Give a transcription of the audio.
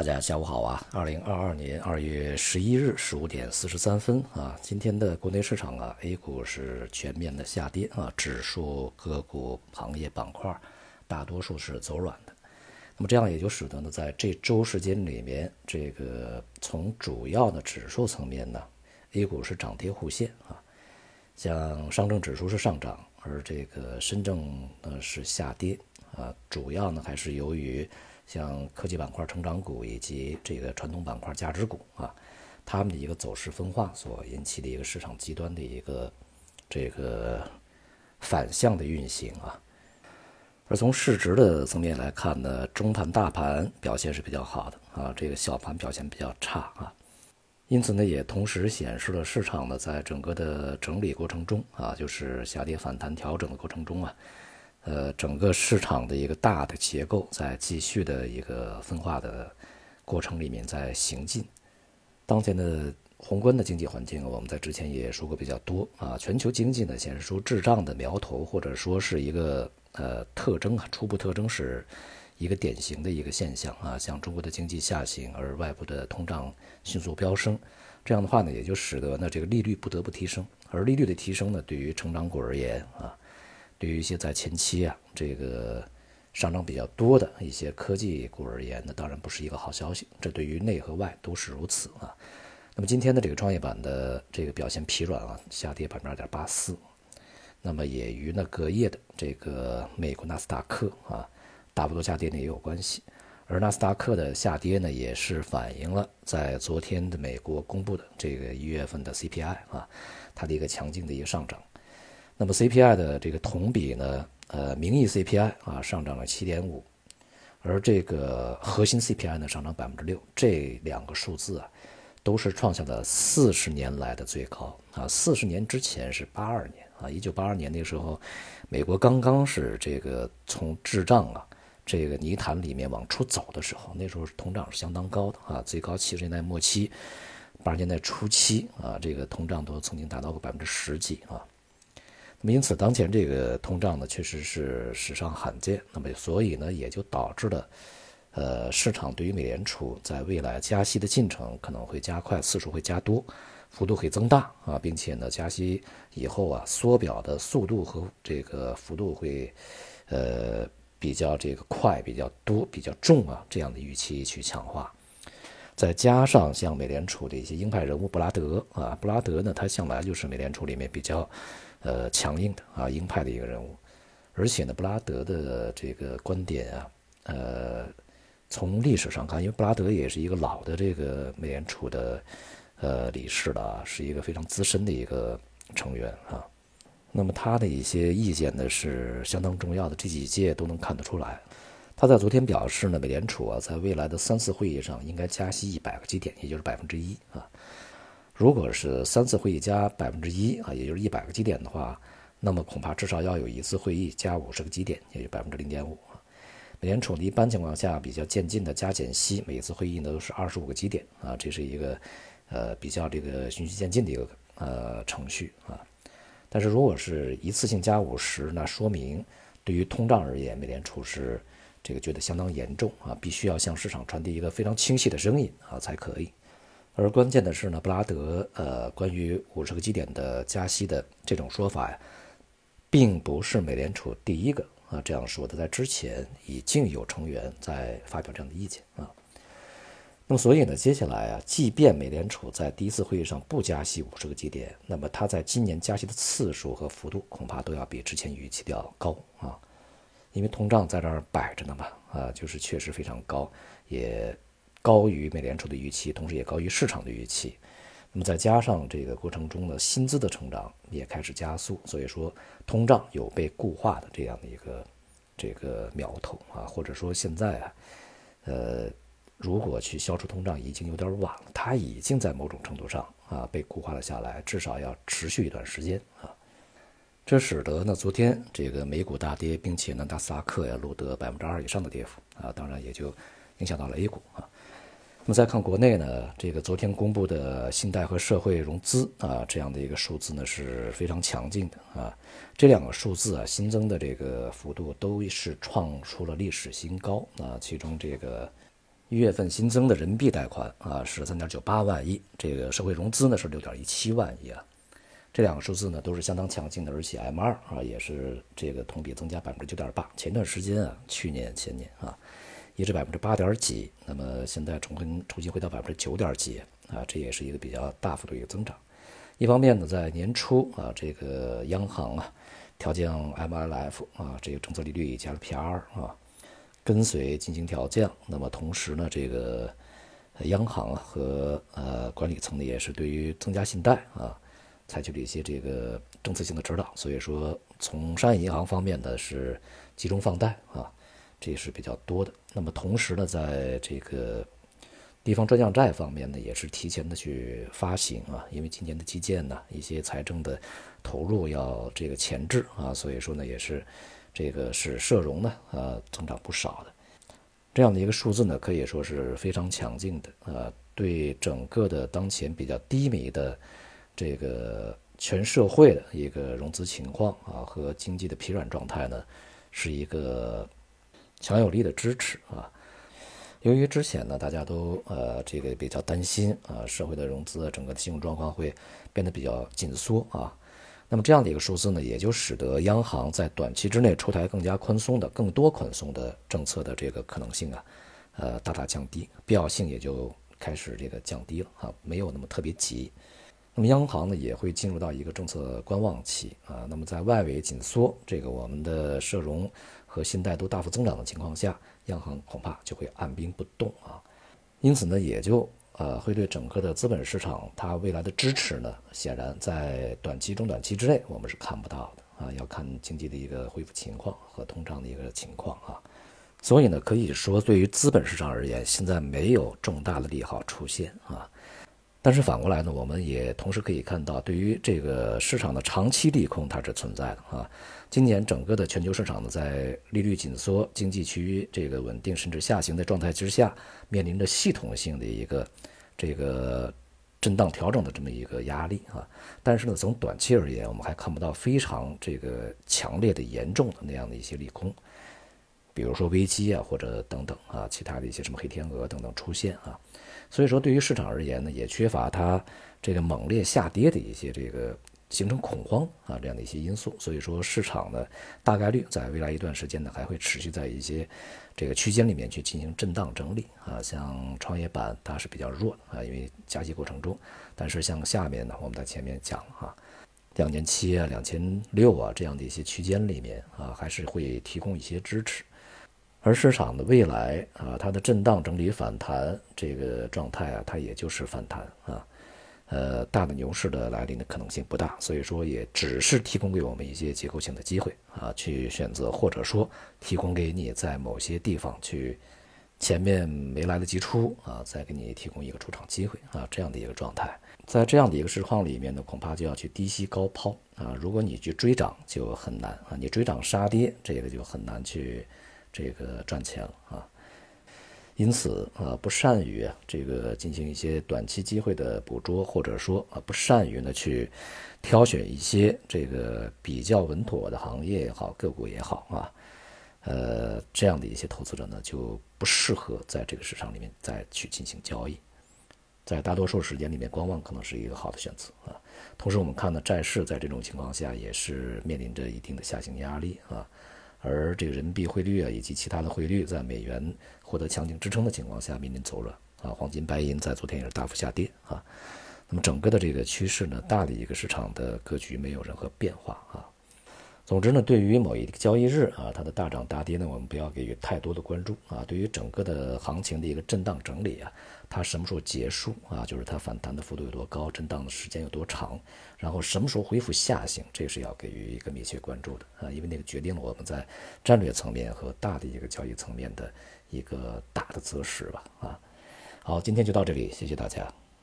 大家下午好啊！二零二二年二月十一日十五点四十三分啊，今天的国内市场啊，A 股是全面的下跌啊，指数、个股、行业板块大多数是走软的。那么这样也就使得呢，在这周时间里面，这个从主要的指数层面呢，A 股是涨跌互现啊，像上证指数是上涨，而这个深证呢是下跌啊，主要呢还是由于。像科技板块、成长股以及这个传统板块、价值股啊，它们的一个走势分化所引起的一个市场极端的一个这个反向的运行啊。而从市值的层面来看呢，中盘大盘表现是比较好的啊，这个小盘表现比较差啊。因此呢，也同时显示了市场呢在整个的整理过程中啊，就是下跌反弹调整的过程中啊。呃，整个市场的一个大的结构在继续的一个分化的过程里面在行进。当前的宏观的经济环境，我们在之前也说过比较多啊。全球经济呢显示出滞胀的苗头，或者说是一个呃特征啊，初步特征是一个典型的一个现象啊。像中国的经济下行，而外部的通胀迅速飙升，这样的话呢，也就使得呢这个利率不得不提升。而利率的提升呢，对于成长股而言啊。对于一些在前期啊，这个上涨比较多的一些科技股而言呢，当然不是一个好消息。这对于内和外都是如此啊。那么今天的这个创业板的这个表现疲软啊，下跌百分之二点八四。那么也与呢隔夜的这个美国纳斯达克啊大幅度下跌呢也有关系。而纳斯达克的下跌呢，也是反映了在昨天的美国公布的这个一月份的 CPI 啊，它的一个强劲的一个上涨。那么 CPI 的这个同比呢，呃，名义 CPI 啊上涨了七点五，而这个核心 CPI 呢上涨百分之六，这两个数字啊，都是创下了四十年来的最高啊。四十年之前是八二年啊，一九八二年那时候，美国刚刚是这个从滞胀啊这个泥潭里面往出走的时候，那时候通胀是相当高的啊，最高七十年代末期、八十年代初期啊，这个通胀都曾经达到过百分之十几啊。那么因此，当前这个通胀呢，确实是史上罕见。那么所以呢，也就导致了，呃，市场对于美联储在未来加息的进程可能会加快，次数会加多，幅度会增大啊，并且呢，加息以后啊，缩表的速度和这个幅度会，呃，比较这个快、比较多、比较重啊，这样的预期去强化。再加上像美联储的一些鹰派人物布拉德啊，布拉德呢，他向来就是美联储里面比较。呃，强硬的啊，鹰派的一个人物，而且呢，布拉德的这个观点啊，呃，从历史上看，因为布拉德也是一个老的这个美联储的呃理事了，是一个非常资深的一个成员啊。那么他的一些意见呢是相当重要的，这几届都能看得出来。他在昨天表示呢，美联储啊，在未来的三次会议上应该加息一百个基点，也就是百分之一啊。如果是三次会议加百分之一啊，也就是一百个基点的话，那么恐怕至少要有一次会议加五十个基点，也就百分之零点五啊。美联储一般情况下比较渐进的加减息，每一次会议呢都是二十五个基点啊，这是一个呃比较这个循序渐进的一个呃程序啊。但是如果是一次性加五十，那说明对于通胀而言，美联储是这个觉得相当严重啊，必须要向市场传递一个非常清晰的声音啊才可以。而关键的是呢，布拉德呃，关于五十个基点的加息的这种说法呀，并不是美联储第一个啊这样说的，在之前已经有成员在发表这样的意见啊。那么所以呢，接下来啊，即便美联储在第一次会议上不加息五十个基点，那么它在今年加息的次数和幅度恐怕都要比之前预期的要高啊，因为通胀在这儿摆着呢嘛啊，就是确实非常高，也。高于美联储的预期，同时也高于市场的预期。那么再加上这个过程中的薪资的成长也开始加速，所以说通胀有被固化的这样的一个这个苗头啊，或者说现在啊，呃，如果去消除通胀已经有点晚了，它已经在某种程度上啊被固化了下来，至少要持续一段时间啊。这使得呢昨天这个美股大跌，并且呢纳斯达克呀录得百分之二以上的跌幅啊，当然也就影响到了 A 股啊。那么再看国内呢，这个昨天公布的信贷和社会融资啊，这样的一个数字呢是非常强劲的啊。这两个数字啊，新增的这个幅度都是创出了历史新高啊。其中这个一月份新增的人民币贷款啊是三点九八万亿，这个社会融资呢是六点一七万亿啊。这两个数字呢都是相当强劲的，而且 M 二啊也是这个同比增加百分之九点八。前段时间啊，去年前年啊，一直百分之八点几，那么现在重新重新回到百分之九点几啊，这也是一个比较大幅度一个增长。一方面呢，在年初啊，这个央行啊调降 MLF 啊这个政策利率加了 PR 啊，跟随进行调降。那么同时呢，这个央行和呃管理层呢也是对于增加信贷啊。采取了一些这个政策性的指导，所以说从商业银行方面呢是集中放贷啊，这也是比较多的。那么同时呢，在这个地方专项债方面呢，也是提前的去发行啊，因为今年的基建呢，一些财政的投入要这个前置啊，所以说呢，也是这个使社融呢呃增长不少的，这样的一个数字呢，可以说是非常强劲的呃，对整个的当前比较低迷的。这个全社会的一个融资情况啊，和经济的疲软状态呢，是一个强有力的支持啊。由于之前呢，大家都呃这个比较担心啊，社会的融资整个的信用状况会变得比较紧缩啊，那么这样的一个数字呢，也就使得央行在短期之内出台更加宽松的、更多宽松的政策的这个可能性啊，呃大大降低，必要性也就开始这个降低了啊，没有那么特别急。那么央行呢也会进入到一个政策观望期啊。那么在外围紧缩，这个我们的社融和信贷都大幅增长的情况下，央行恐怕就会按兵不动啊。因此呢，也就呃会对整个的资本市场它未来的支持呢，显然在短期、中短期之内我们是看不到的啊。要看经济的一个恢复情况和通胀的一个情况啊。所以呢，可以说对于资本市场而言，现在没有重大的利好出现啊。但是反过来呢，我们也同时可以看到，对于这个市场的长期利空它是存在的啊。今年整个的全球市场呢，在利率紧缩、经济趋于这个稳定甚至下行的状态之下，面临着系统性的一个这个震荡调整的这么一个压力啊。但是呢，从短期而言，我们还看不到非常这个强烈的、严重的那样的一些利空，比如说危机啊，或者等等啊，其他的一些什么黑天鹅等等出现啊。所以说，对于市场而言呢，也缺乏它这个猛烈下跌的一些这个形成恐慌啊这样的一些因素。所以说，市场呢大概率在未来一段时间呢还会持续在一些这个区间里面去进行震荡整理啊。像创业板它是比较弱的啊，因为加息过程中。但是像下面呢，我们在前面讲哈，两千七啊、两千六啊这样的一些区间里面啊，还是会提供一些支持。而市场的未来啊，它的震荡整理反弹这个状态啊，它也就是反弹啊，呃，大的牛市的来临的可能性不大，所以说也只是提供给我们一些结构性的机会啊，去选择或者说提供给你在某些地方去前面没来得及出啊，再给你提供一个出场机会啊，这样的一个状态，在这样的一个市况里面呢，恐怕就要去低吸高抛啊，如果你去追涨就很难啊，你追涨杀跌这个就很难去。这个赚钱了啊，因此啊，不善于这个进行一些短期机会的捕捉，或者说啊，不善于呢去挑选一些这个比较稳妥的行业也好，个股也好啊，呃，这样的一些投资者呢，就不适合在这个市场里面再去进行交易，在大多数时间里面观望可能是一个好的选择啊。同时，我们看呢，债市在这种情况下也是面临着一定的下行压力啊。而这个人民币汇率啊，以及其他的汇率在美元获得强劲支撑的情况下面临走软啊，黄金、白银在昨天也是大幅下跌啊。那么整个的这个趋势呢，大的一个市场的格局没有任何变化啊。总之呢，对于某一个交易日啊，它的大涨大跌呢，我们不要给予太多的关注啊。对于整个的行情的一个震荡整理啊，它什么时候结束啊？就是它反弹的幅度有多高，震荡的时间有多长，然后什么时候恢复下行，这是要给予一个密切关注的啊。因为那个决定了我们在战略层面和大的一个交易层面的一个大的择时吧啊。好，今天就到这里，谢谢大家。